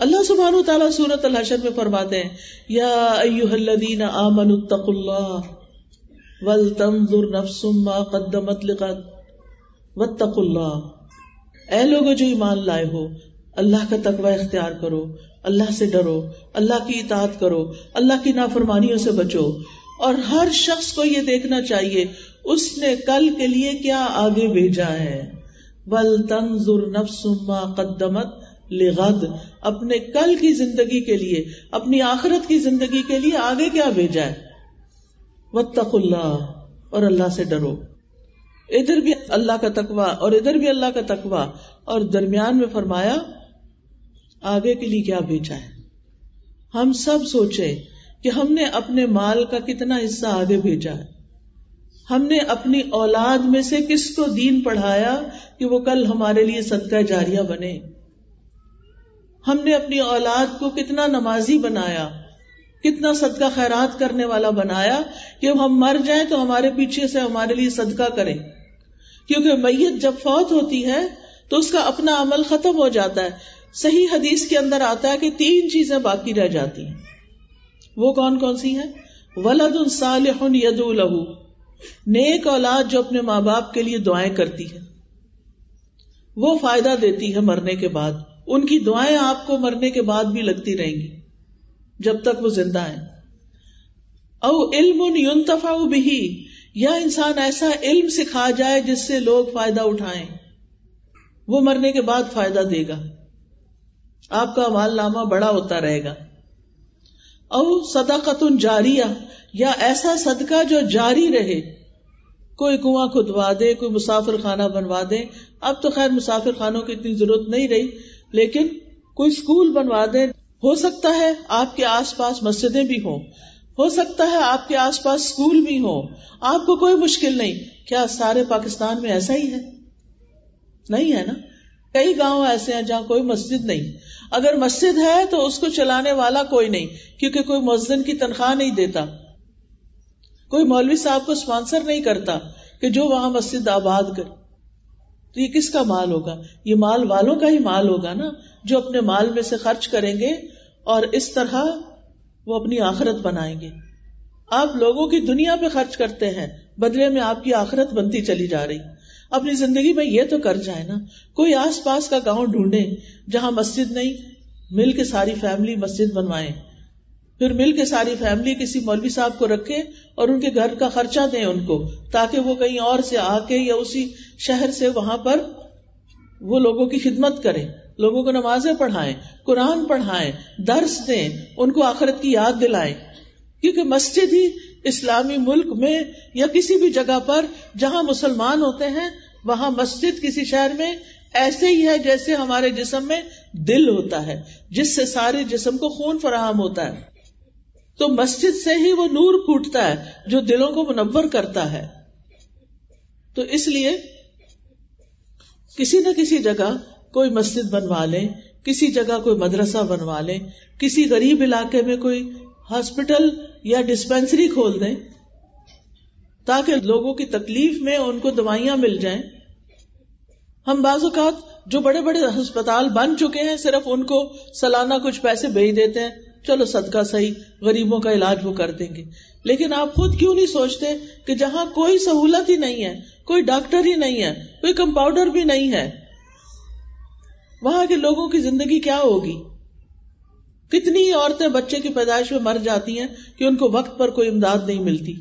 اللہ سبحان تعالیٰ سورت الحشر میں فرماتے ہیں، یا ایوہ الذین آمنوا اتقوا اللہ ولتنظر نفس ما قدمت لغد واتقوا اللہ۔ اے لوگو جو ایمان لائے ہو، اللہ کا تقوی اختیار کرو، اللہ سے ڈرو، اللہ کی اطاعت کرو، اللہ کی نافرمانیوں سے بچو۔ اور ہر شخص کو یہ دیکھنا چاہیے، اس نے کل کے لیے کیا آگے بھیجا ہے؟ بل تنظر نفس ما قدمت لغد، اپنے کل کی زندگی کے لیے، اپنی آخرت کی زندگی کے لیے آگے کیا بھیجا ہے؟ وطق اللہ اور اللہ سے ڈرو۔ ادھر بھی اللہ کا تقوی، اور ادھر بھی اللہ کا تقوی۔ اور درمیان میں فرمایا، آگے کے لیے کیا بھیجا ہے؟ ہم سب سوچے کہ ہم نے اپنے مال کا کتنا حصہ آگے بھیجا ہے۔ ہم نے اپنی اولاد میں سے کس کو دین پڑھایا کہ وہ کل ہمارے لیے صدقہ جاریہ بنے؟ ہم نے اپنی اولاد کو کتنا نمازی بنایا، کتنا صدقہ خیرات کرنے والا بنایا کہ ہم مر جائیں تو ہمارے پیچھے سے ہمارے لیے صدقہ کریں۔ کیونکہ میت جب فوت ہوتی ہے تو اس کا اپنا عمل ختم ہو جاتا ہے۔ صحیح حدیث کے اندر آتا ہے کہ تین چیزیں باقی رہ جاتی ہیں۔ وہ کون کون سی ہیں؟ ولد صالح ید لہو۔ نیک اولاد جو اپنے ماں باپ کے لیے دعائیں کرتی ہے۔ وہ فائدہ دیتی ہے مرنے کے بعد۔ ان کی دعائیں آپ کو مرنے کے بعد بھی لگتی رہیں گی، جب تک وہ زندہ ہیں۔ او علم یونتفا بھی یا انسان ایسا علم سکھا جائے جس سے لوگ فائدہ اٹھائیں۔ وہ مرنے کے بعد فائدہ دے گا۔ آپ کا مال نامہ بڑا ہوتا رہے گا۔ او صدقت جاریہ، یا ایسا صدقہ جو جاری رہے۔ کوئی کنواں کھدوا دے، کوئی مسافر خانہ بنوا دے۔ اب تو خیر مسافر خانوں کی اتنی ضرورت نہیں رہی۔ لیکن کوئی اسکول بنوا دے ہو سکتا ہے آپ کے آس پاس مسجدیں بھی ہوں۔ ہو سکتا ہے آپ کے آس پاس اسکول بھی ہوں۔ آپ کو کوئی مشکل نہیں۔ کیا سارے پاکستان میں ایسا ہی ہے؟ نہیں ہے نا؟ کئی گاؤں ایسے ہیں جہاں کوئی مسجد نہیں۔ اگر مسجد ہے تو اس کو چلانے والا کوئی نہیں، کیونکہ کوئی مسجد کی تنخواہ نہیں دیتا۔ کوئی مولوی صاحب کو اسپانسر نہیں کرتا کہ جو وہاں مسجد آباد کر تو یہ کس کا مال ہوگا؟ یہ مال والوں کا ہی مال ہوگا نا، جو اپنے مال میں سے خرچ کریں گے اور اس طرح وہ اپنی آخرت بنائیں گے۔ آپ لوگوں کی دنیا پہ خرچ کرتے ہیں، بدلے میں آپ کی آخرت بنتی چلی جا رہی۔ اپنی زندگی میں یہ تو کر جائے نا۔ کوئی آس پاس کا گاؤں ڈھونڈے جہاں مسجد نہیں، مل کے ساری فیملی مسجد بنوائے پھر مل کے ساری فیملی کسی مولوی صاحب کو رکھے اور ان کے گھر کا خرچہ دیں ان کو، تاکہ وہ کہیں اور سے آ کے یا اسی شہر سے وہاں پر وہ لوگوں کی خدمت کریں، لوگوں کو نمازیں پڑھائیں، قرآن پڑھائیں، درس دیں، ان کو آخرت کی یاد دلائیں۔ کیونکہ مسجد ہی اسلامی ملک میں یا کسی بھی جگہ پر جہاں مسلمان ہوتے ہیں، وہاں مسجد کسی شہر میں ایسے ہی ہے جیسے ہمارے جسم میں دل ہوتا ہے، جس سے سارے جسم کو خون فراہم ہوتا ہے۔ تو مسجد سے ہی وہ نور پھوٹتا ہے جو دلوں کو منور کرتا ہے۔ تو اس لیے کسی نہ کسی جگہ کوئی مسجد بنوا لیں، کسی جگہ کوئی مدرسہ بنوا لیں، کسی غریب علاقے میں کوئی ہاسپٹل یا ڈسپینسری کھول دیں تاکہ لوگوں کی تکلیف میں ان کو دوائیاں مل جائیں۔ ہم بعض اوقات جو بڑے بڑے ہسپتال بن چکے ہیں، صرف ان کو سالانہ کچھ پیسے بھیج دیتے ہیں۔ چلو صدقہ صحیح، غریبوں کا علاج وہ کر دیں گے۔ لیکن آپ خود کیوں نہیں سوچتے کہ جہاں کوئی سہولت ہی نہیں ہے، کوئی ڈاکٹر ہی نہیں ہے، کوئی کمپاؤڈر بھی نہیں ہے، وہاں کے لوگوں کی زندگی کیا ہوگی؟ کتنی عورتیں بچے کی پیدائش میں مر جاتی ہیں کہ ان کو وقت پر کوئی امداد نہیں ملتی۔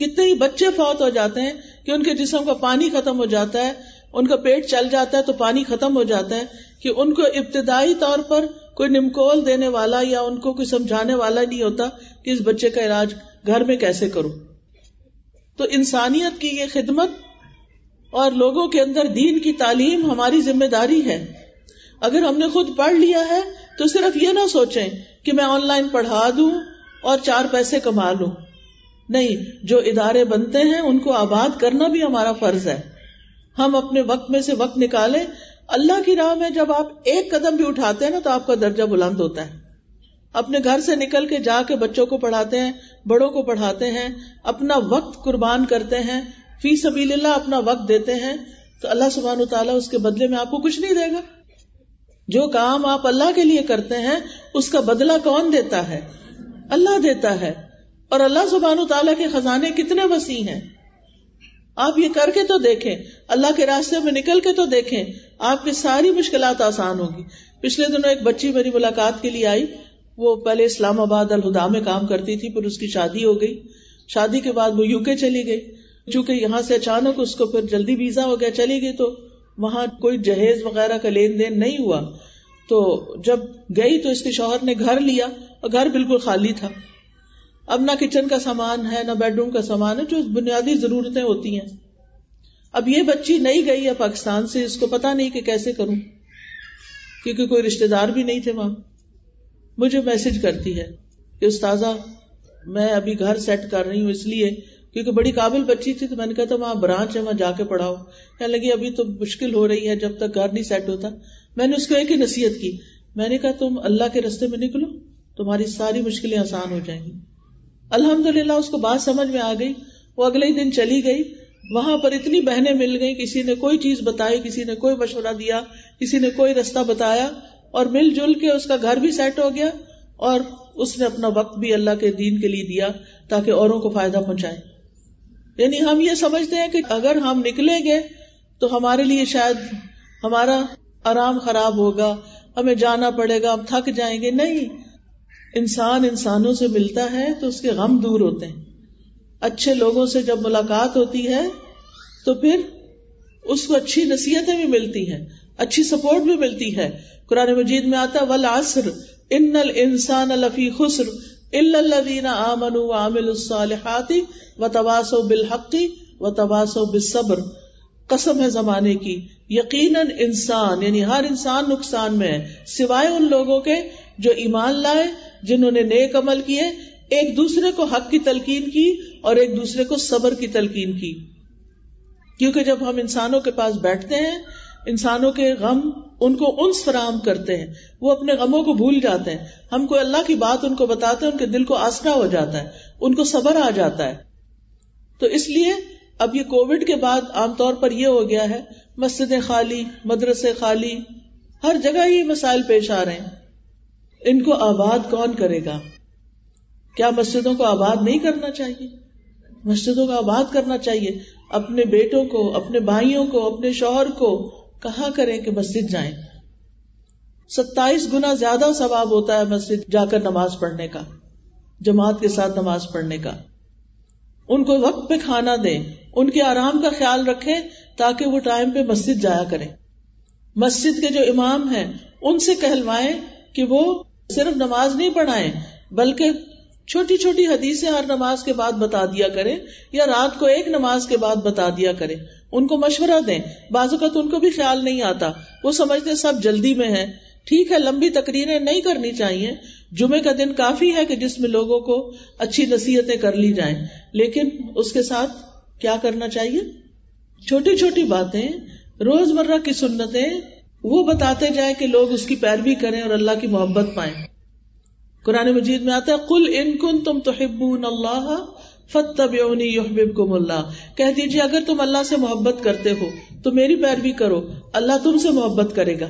کتنے ہی بچے فوت ہو جاتے ہیں کہ ان کے جسم کا پانی ختم ہو جاتا ہے، ان کا پیٹ چل جاتا ہے تو پانی ختم ہو جاتا ہے کہ ان کو ابتدائی طور پر کوئی نمکول دینے والا یا ان کو کوئی سمجھانے والا نہیں ہوتا کہ اس بچے کا علاج گھر میں کیسے کروں۔ تو انسانیت کی یہ خدمت اور لوگوں کے اندر دین کی تعلیم ہماری ذمہ داری ہے۔ اگر ہم نے خود پڑھ لیا ہے تو صرف یہ نہ سوچیں کہ میں آن لائن پڑھا دوں اور چار پیسے کما لوں۔ نہیں، جو ادارے بنتے ہیں ان کو آباد کرنا بھی ہمارا فرض ہے۔ ہم اپنے وقت میں سے وقت نکالیں اللہ کی راہ میں جب آپ ایک قدم بھی اٹھاتے ہیں نا تو آپ کا درجہ بلند ہوتا ہے۔ اپنے گھر سے نکل کے جا کے بچوں کو پڑھاتے ہیں، بڑوں کو پڑھاتے ہیں، اپنا وقت قربان کرتے ہیں، فی سبیل اللہ اپنا وقت دیتے ہیں۔ تو اللہ سبحان و تعالیٰ اس کے بدلے میں آپ کو کچھ نہیں دے گا۔ جو کام آپ اللہ کے لیے کرتے ہیں، اس کا بدلہ کون دیتا ہے؟ اللہ دیتا ہے۔ اور اللہ سبحان و تعالیٰ کے خزانے کتنے وسیع ہیں۔ آپ یہ کر کے تو دیکھیں، اللہ کے راستے میں نکل کے تو دیکھیں، آپ کی ساری مشکلات آسان ہوگی پچھلے دنوں ایک بچی میری ملاقات کے لیے آئی۔ وہ پہلے اسلام آباد الہدا میں کام کرتی تھی، پھر اس کی شادی ہو گئی۔ شادی کے بعد وہ یو کے چلی گئی۔ چونکہ یہاں سے اچانک اس کو پھر جلدی ویزا ہو گیا، چلی گئی تو وہاں کوئی جہیز وغیرہ کا لین دین نہیں ہوا۔ تو جب گئی تو اس کے شوہر نے گھر لیا اور گھر بالکل خالی تھا۔ اب نہ کچن کا سامان ہے، نہ بیڈ روم کا سامان ہے، جو بنیادی ضرورتیں ہوتی ہیں۔ اب یہ بچی نہیں گئی ہے پاکستان سے، اس کو پتا نہیں کہ کیسے کروں۔ کیونکہ کوئی رشتے دار بھی نہیں تھے وہاں۔ مجھے میسج کرتی ہے کہ استاذہ، میں ابھی گھر سیٹ کر رہی ہوں اس لیے، کیونکہ بڑی قابل بچی تھی تو میں نے کہا تھا، وہاں برانچ ہے، وہاں جا کے پڑھاؤ۔ کہنے لگی، ابھی تو مشکل ہو رہی ہے، جب تک گھر نہیں سیٹ ہوتا۔ میں نے اس کو ایک ہی نصیحت کی۔ میں نے کہا، تم اللہ کے رستے میں نکلو، تمہاری ساری مشکلیں آسان ہو جائیں گی۔ الحمد للہ اس کو بات سمجھ میں آ گئی، وہ اگلے ہی دن چلی گئی، وہاں پر اتنی بہنیں مل گئی کسی نے کوئی چیز بتائی، کسی نے کوئی مشورہ دیا، کسی نے کوئی رستہ بتایا، اور مل جل کے اس کا گھر بھی سیٹ ہو گیا، اور اس نے اپنا وقت بھی اللہ کے دین کے لیے دیا تاکہ اوروں کو فائدہ پہنچائے۔ یعنی ہم یہ سمجھتے ہیں کہ اگر ہم نکلیں گے تو ہمارے لیے شاید ہمارا آرام خراب ہوگا، ہمیں جانا پڑے گا، ہم تھک جائیں گے۔ نہیں انسان انسانوں سے ملتا ہے تو اس کے غم دور ہوتے ہیں۔ اچھے لوگوں سے جب ملاقات ہوتی ہے تو پھر اس کو اچھی نصیحتیں بھی ملتی ہیں، اچھی سپورٹ بھی ملتی ہے۔ قرآن مجید میں آتا ول عصر ان انسان الفی خسر الدین آمن و عامل الصالحاتی و تباسو بالحقی و تباسو بالصبر۔ قسم ہے زمانے کی۔ یقیناً انسان یعنی ہر انسان نقصان میں ہے، سوائے ان لوگوں کے جو ایمان لائے، جنہوں نے نیک عمل کیے، ایک دوسرے کو حق کی تلقین کی اور ایک دوسرے کو صبر کی تلقین کی۔ کیونکہ جب ہم انسانوں کے پاس بیٹھتے ہیں، انسانوں کے غم ان کو انس فراہم کرتے ہیں، وہ اپنے غموں کو بھول جاتے ہیں۔ ہم کو اللہ کی بات ان کو بتاتے ہیں، ان کے دل کو آسرا ہو جاتا ہے، ان کو صبر آ جاتا ہے۔ تو اس لیے اب یہ کووڈ کے بعد عام طور پر یہ ہو گیا ہے، مسجدیں خالی، مدرسے خالی، ہر جگہ یہ مسائل پیش آ رہے ہیں۔ ان کو آباد کون کرے گا؟ کیا مسجدوں کو آباد نہیں کرنا چاہیے؟ مسجدوں کو آباد کرنا چاہیے۔ اپنے بیٹوں کو، اپنے بھائیوں کو، اپنے شوہر کو کہاں کریں کہ مسجد جائیں۔ ستائیس گنا زیادہ ثواب ہوتا ہے مسجد جا کر نماز پڑھنے کا، جماعت کے ساتھ نماز پڑھنے کا۔ ان کو وقت پہ کھانا دیں، ان کے آرام کا خیال رکھیں تاکہ وہ ٹائم پہ مسجد جایا کریں۔ مسجد کے جو امام ہیں، ان سے کہلوائیں کہ وہ صرف نماز نہیں پڑھائے بلکہ چھوٹی چھوٹی حدیثیں ہر نماز کے بعد بتا دیا کرے یا رات کو ایک نماز کے بعد بتا دیا کرے ان کو مشورہ دیں۔ بازو کا تو ان کو بھی خیال نہیں آتا۔ وہ سمجھتے سب جلدی میں ہے ٹھیک ہے، لمبی تقریریں نہیں کرنی چاہیے۔ جمعے کا دن کافی ہے کہ جس میں لوگوں کو اچھی نصیحتیں کر لی جائیں۔ لیکن اس کے ساتھ کیا کرنا چاہیے؟ چھوٹی چھوٹی باتیں روز مرہ کی سنتیں وہ بتاتے جائیں کہ لوگ اس کی پیروی کریں اور اللہ کی محبت پائیں۔ قرآن مجید میں آتا ہے کل ان کن تم تو اللہ فتب اللہ کہہ دیجیے اگر تم اللہ سے محبت کرتے ہو تو میری پیروی کرو، اللہ تم سے محبت کرے گا۔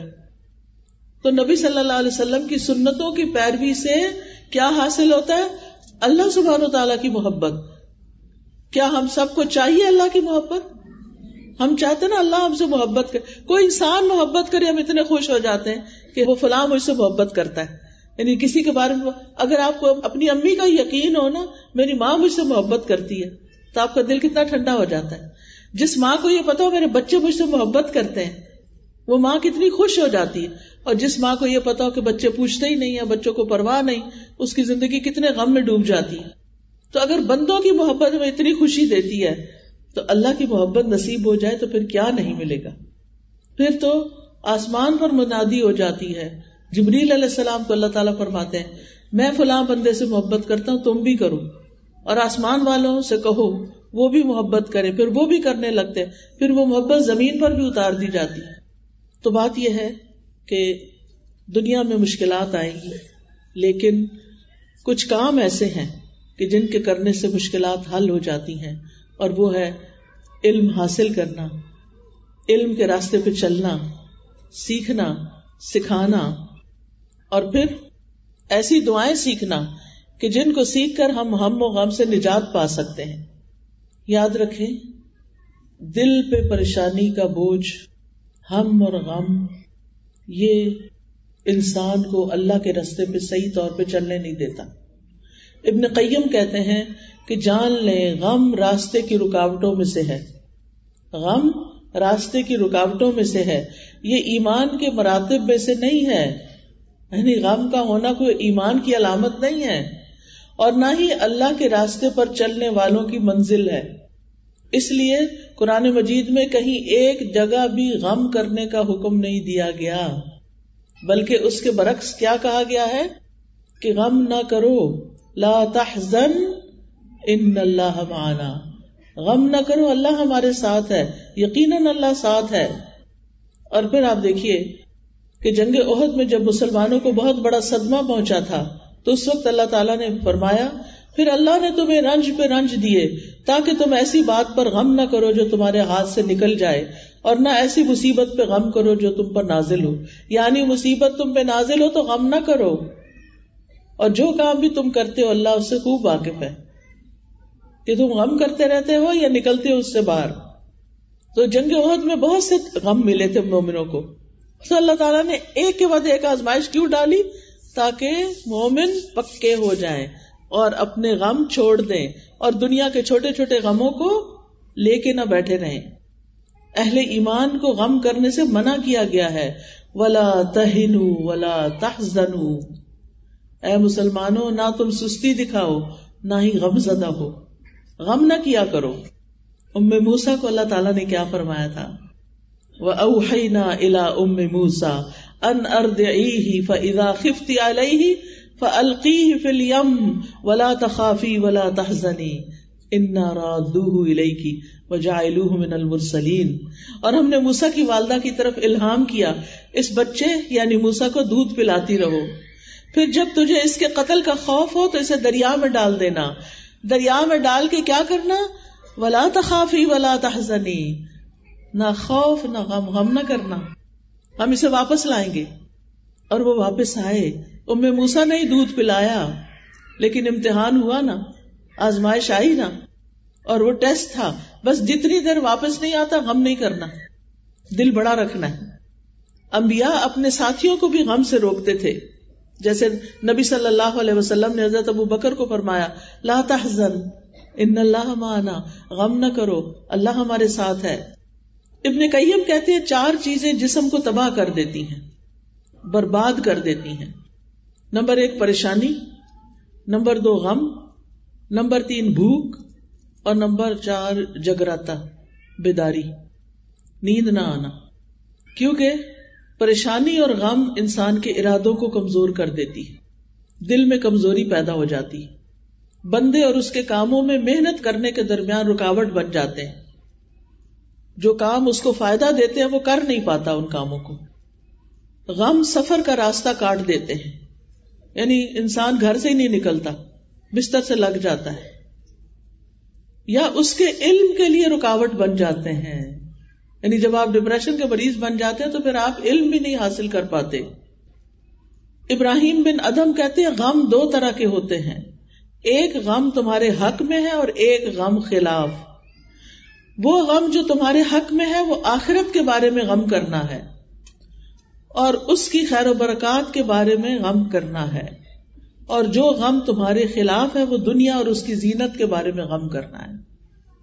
تو نبی صلی اللہ علیہ وسلم کی سنتوں کی پیروی سے کیا حاصل ہوتا ہے؟ اللہ سبحان و تعالیٰ کی محبت۔ کیا ہم سب کو چاہیے اللہ کی محبت؟ ہم چاہتے نا اللہ ہم سے محبت کرے۔ کوئی انسان محبت کرے، ہم اتنے خوش ہو جاتے ہیں کہ وہ فلاں مجھ سے محبت کرتا ہے۔ یعنی کسی کے بارے میں اگر آپ کو اپنی امی کا یقین ہو نا، میری ماں مجھ سے محبت کرتی ہے، تو آپ کا دل کتنا ٹھنڈا ہو جاتا ہے۔ جس ماں کو یہ پتا ہو میرے بچے مجھ سے محبت کرتے ہیں، وہ ماں کتنی خوش ہو جاتی ہے۔ اور جس ماں کو یہ پتا ہو کہ بچے پوچھتے ہی نہیں ہے بچوں کو پرواہ نہیں، اس کی زندگی کتنے غم میں ڈوب جاتی ہے۔ تو اگر بندوں کی محبت میں اتنی خوشی دیتی ہے تو اللہ کی محبت نصیب ہو جائے تو پھر کیا نہیں ملے گا؟ پھر تو آسمان پر منادی ہو جاتی ہے۔ جبریل علیہ السلام کو اللہ تعالیٰ فرماتے ہیں، میں فلاں بندے سے محبت کرتا ہوں، تم بھی کرو۔ اور آسمان والوں سے کہو، وہ بھی محبت کرے۔ پھر وہ بھی کرنے لگتے پھر وہ محبت زمین پر بھی اتار دی جاتی ہے۔ تو بات یہ ہے کہ دنیا میں مشکلات آئیں گی، لیکن کچھ کام ایسے ہیں کہ جن کے کرنے سے مشکلات حل ہو جاتی ہیں۔ اور وہ ہے علم حاصل کرنا، علم کے راستے پہ چلنا، سیکھنا، سکھانا، اور پھر ایسی دعائیں سیکھنا کہ جن کو سیکھ کر ہم ہم و غم سے نجات پا سکتے ہیں۔ یاد رکھیں، دل پہ پریشانی کا بوجھ، ہم اور غم، یہ انسان کو اللہ کے رستے پہ صحیح طور پہ چلنے نہیں دیتا۔ ابن قیم کہتے ہیں کہ جان لیں، غم راستے کی رکاوٹوں میں سے ہے۔ غم راستے کی رکاوٹوں میں سے ہے۔ یہ ایمان کے مراتب میں سے نہیں ہے۔ یعنی غم کا ہونا کوئی ایمان کی علامت نہیں ہے۔ اور نہ ہی اللہ کے راستے پر چلنے والوں کی منزل ہے۔ اس لیے قرآن مجید میں کہیں ایک جگہ بھی غم کرنے کا حکم نہیں دیا گیا۔ بلکہ اس کے برعکس کیا کہا گیا ہے کہ غم نہ کرو۔ لا تحزن ان اللہ معنا۔ غم نہ کرو، اللہ ہمارے ساتھ ہے۔ یقیناً اللہ ساتھ ہے۔ اور پھر آپ دیکھیے کہ جنگ عہد میں جب مسلمانوں کو بہت بڑا صدمہ پہنچا تھا، تو اس وقت اللہ تعالیٰ نے فرمایا، پھر اللہ نے تمہیں رنج پہ رنج دیے، تاکہ تم ایسی بات پر غم نہ کرو جو تمہارے ہاتھ سے نکل جائے، اور نہ ایسی مصیبت پہ غم کرو جو تم پر نازل ہو۔ یعنی مصیبت تم پہ نازل ہو تو غم نہ کرو۔ اور جو کام بھی تم کرتے ہو اللہ اس سے خوب واقف ہے۔ کہ تم غم کرتے رہتے ہو یا نکلتے ہو اس سے باہر۔ تو جنگ عہد میں بہت سے غم ملے تھے مومنوں کو۔ تو اللہ تعالیٰ نے ایک کے بعد ایک آزمائش کیوں ڈالی؟ تاکہ مومن پکے ہو جائیں اور اپنے غم چھوڑ دیں اور دنیا کے چھوٹے چھوٹے غموں کو لے کے نہ بیٹھے رہیں۔ اہل ایمان کو غم کرنے سے منع کیا گیا ہے۔ ولا تہن ولا تحزن اے مسلمانوں، نہ تم سستی دکھاؤ، نہ ہی غم زدہ ہو۔ غم نہ کیا کرو۔ ام موسا کو اللہ تعالیٰ نے کیا فرمایا تھا؟ وہ اوہینا الا ام موسا ان اردعیہ فاذا خفتی علیہ فالقیہ فی الیم ولا تخافی ولا تحزنی انا رادوہ الیکی وجعلوہ من المرسلین اور ہم نے موسیٰ کی والدہ کی طرف الہام کیا، اس بچے یعنی موسیٰ کو دودھ پلاتی رہو۔ پھر جب تجھے اس کے قتل کا خوف ہو تو اسے دریا میں ڈال دینا۔ دریا میں ڈال کے کیا کرنا؟ ولا تخافی ولا تحزنی نہ خوف، نہ غم غم نہ کرنا۔ ہم اسے واپس لائیں گے۔ اور وہ واپس آئے۔ ام موسا نے ہی دودھ پلایا۔ لیکن امتحان ہوا نا۔ آزمائش آئی نا۔ اور وہ ٹیسٹ تھا۔ بس جتنی دیر واپس نہیں آتا، غم نہیں کرنا۔ دل بڑا رکھنا ہے۔ امبیا اپنے ساتھیوں کو بھی غم سے روکتے تھے۔ جیسے نبی صلی اللہ علیہ وسلم نے حضرت ابو بکر کو فرمایا، لا تحزن، ان اللہ معنا، غم نہ کرو، اللہ ہمارے ساتھ ہے۔ ابن قیم کہتے ہیں، چار چیزیں جسم کو تباہ کر دیتی ہیں، برباد کر دیتی ہیں۔ نمبر ایک، پریشانی، نمبر دو، غم، نمبر تین، بھوک، اور نمبر چار جگراتا بیداری، نیند نہ آنا۔ کیونکہ پریشانی اور غم انسان کے ارادوں کو کمزور کر دیتی دل میں کمزوری پیدا ہو جاتی بندے اور اس کے کاموں میں محنت کرنے کے درمیان رکاوٹ بن جاتے ہیں۔ جو کام اس کو فائدہ دیتے ہیں وہ کر نہیں پاتا ان کاموں کو۔ غم سفر کا راستہ کاٹ دیتے ہیں۔ یعنی انسان گھر سے ہی نہیں نکلتا، بستر سے لگ جاتا ہے۔ یا اس کے علم کے لیے رکاوٹ بن جاتے ہیں۔ یعنی جب آپ ڈپریشن کے مریض بن جاتے ہیں تو پھر آپ علم بھی نہیں حاصل کر پاتے۔ ابراہیم بن ادم کہتے ہیں غم دو طرح کے ہوتے ہیں۔ ایک غم تمہارے حق میں ہے اور ایک غم خلاف۔ وہ غم جو تمہارے حق میں ہے وہ آخرت کے بارے میں غم کرنا ہے۔ اور اس کی خیر و برکات کے بارے میں غم کرنا ہے۔ اور جو غم تمہارے خلاف ہے وہ دنیا اور اس کی زینت کے بارے میں غم کرنا ہے۔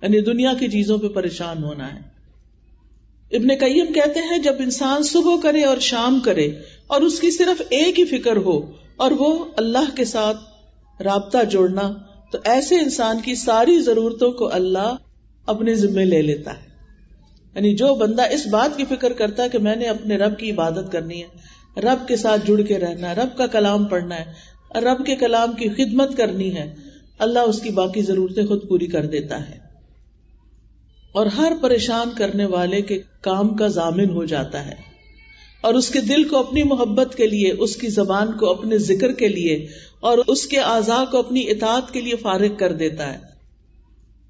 یعنی دنیا کی چیزوں پہ پریشان ہونا ہے۔ ابن قیم کہتے ہیں، جب انسان صبح کرے اور شام کرے اور اس کی صرف ایک ہی فکر ہو اور وہ اللہ کے ساتھ رابطہ جوڑنا، تو ایسے انسان کی ساری ضرورتوں کو اللہ اپنے ذمے لے لیتا ہے۔ یعنی جو بندہ اس بات کی فکر کرتا ہے کہ میں نے اپنے رب کی عبادت کرنی ہے، رب کے ساتھ جڑ کے رہنا ہے رب کا کلام پڑھنا ہے، رب کے کلام کی خدمت کرنی ہے، اللہ اس کی باقی ضرورتیں خود پوری کر دیتا ہے۔ اور ہر پریشان کرنے والے کے کام کا ضامن ہو جاتا ہے۔ اور اس کے دل کو اپنی محبت کے لیے، اس کی زبان کو اپنے ذکر کے لیے اور اس کے اعضاء کو اپنی اطاعت کے لیے فارغ کر دیتا ہے۔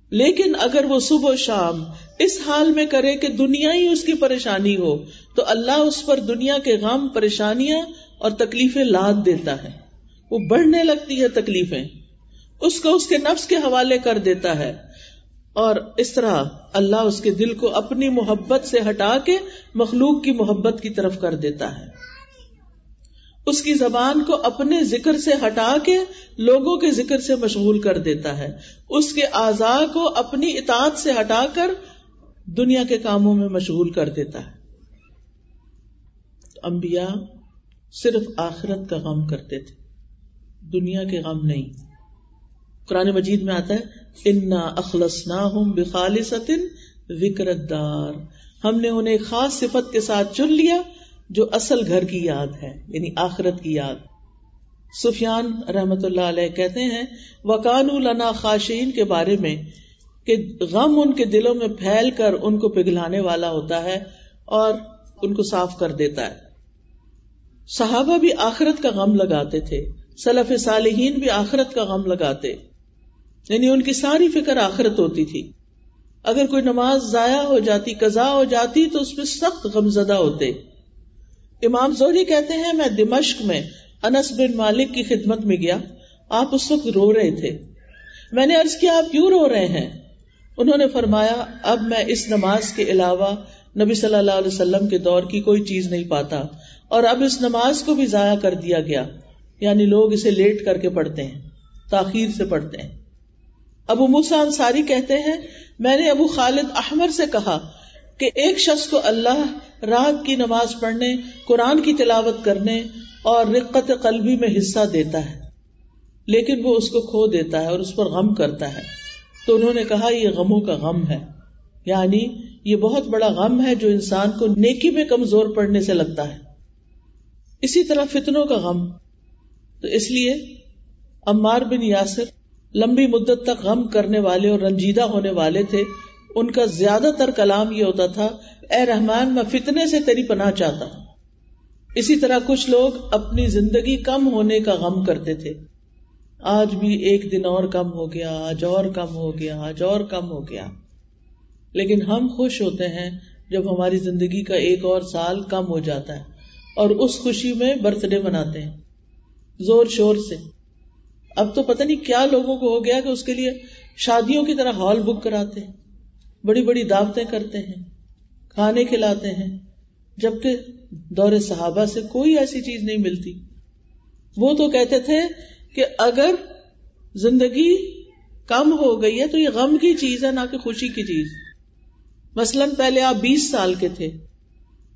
لیکن اگر وہ صبح و شام اس حال میں کرے کہ دنیا ہی اس کی پریشانی ہو، تو اللہ اس پر دنیا کے غم، پریشانیاں اور تکلیفیں لاد دیتا ہے۔ وہ بڑھنے لگتی ہے تکلیفیں۔ اس کو اس کے نفس کے حوالے کر دیتا ہے۔ اور اس طرح اللہ اس کے دل کو اپنی محبت سے ہٹا کے مخلوق کی محبت کی طرف کر دیتا ہے۔ اس کی زبان کو اپنے ذکر سے ہٹا کے لوگوں کے ذکر سے مشغول کر دیتا ہے۔ اس کے اعضاء کو اپنی اطاعت سے ہٹا کر دنیا کے کاموں میں مشغول کر دیتا ہے۔ انبیاء صرف آخرت کا غم کرتے تھے۔ دنیا کے غم نہیں۔ قرآن مجید میں آتا ہے انا اخلص نہ ہوں بخالص وکرت دار ہم نے انہیں خاص صفت کے ساتھ چن لیا جو اصل گھر کی یاد ہے یعنی آخرت کی یاد۔ سفیان رحمت اللہ علیہ کہتے ہیں وکان النا خاشین کے بارے میں، کہ غم ان کے دلوں میں پھیل کر ان کو پگھلانے والا ہوتا ہے اور ان کو صاف کر دیتا ہے۔ صحابہ بھی آخرت کا غم لگاتے تھے، سلف صالحین بھی آخرت کا غم لگاتے۔ یعنی ان کی ساری فکر آخرت ہوتی تھی۔ اگر کوئی نماز ضائع ہو جاتی قزا ہو جاتی، تو اس میں سخت غم زدہ ہوتے۔ امام زوری کہتے ہیں، میں دمشق میں انس بن مالک کی خدمت میں گیا۔ آپ اس وقت رو رہے تھے۔ میں نے ارض کیا، آپ کیوں رو رہے ہیں؟ انہوں نے فرمایا، اب میں اس نماز کے علاوہ نبی صلی اللہ علیہ وسلم کے دور کی کوئی چیز نہیں پاتا۔ اور اب اس نماز کو بھی ضائع کر دیا گیا۔ یعنی لوگ اسے لیٹ کر کے پڑھتے ہیں، تاخیر سے پڑھتے ہیں۔ ابو موسا انصاری کہتے ہیں، میں نے ابو خالد احمر سے کہا کہ ایک شخص کو اللہ رات کی نماز پڑھنے، قرآن کی تلاوت کرنے اور رقت قلبی میں حصہ دیتا ہے، لیکن وہ اس کو کھو دیتا ہے اور اس پر غم کرتا ہے۔ تو انہوں نے کہا، یہ غموں کا غم ہے۔ یعنی یہ بہت بڑا غم ہے جو انسان کو نیکی میں کمزور پڑنے سے لگتا ہے۔ اسی طرح فتنوں کا غم۔ تو اس لیے عمار بن یاسر لمبی مدت تک غم کرنے والے اور رنجیدہ ہونے والے تھے۔ ان کا زیادہ تر کلام یہ ہوتا تھا، اے رحمان، میں فتنے سے تیری پناہ چاہتا ہوں۔ اسی طرح کچھ لوگ اپنی زندگی کم ہونے کا غم کرتے تھے۔ آج بھی ایک دن اور کم ہو گیا، آج اور کم ہو گیا، آج اور کم ہو گیا۔ لیکن ہم خوش ہوتے ہیں جب ہماری زندگی کا ایک اور سال کم ہو جاتا ہے اور اس خوشی میں برتھ ڈے مناتے ہیں۔ زور شور سے۔ اب تو پتہ نہیں کیا لوگوں کو ہو گیا کہ اس کے لیے شادیوں کی طرح ہال بک کراتے ہیں، بڑی بڑی دعوتیں کرتے ہیں، کھانے کھلاتے ہیں، جبکہ دور صحابہ سے کوئی ایسی چیز نہیں ملتی۔ وہ تو کہتے تھے کہ اگر زندگی کم ہو گئی ہے تو یہ غم کی چیز ہے، نہ کہ خوشی کی چیز۔ مثلاً پہلے آپ بیس سال کے تھے،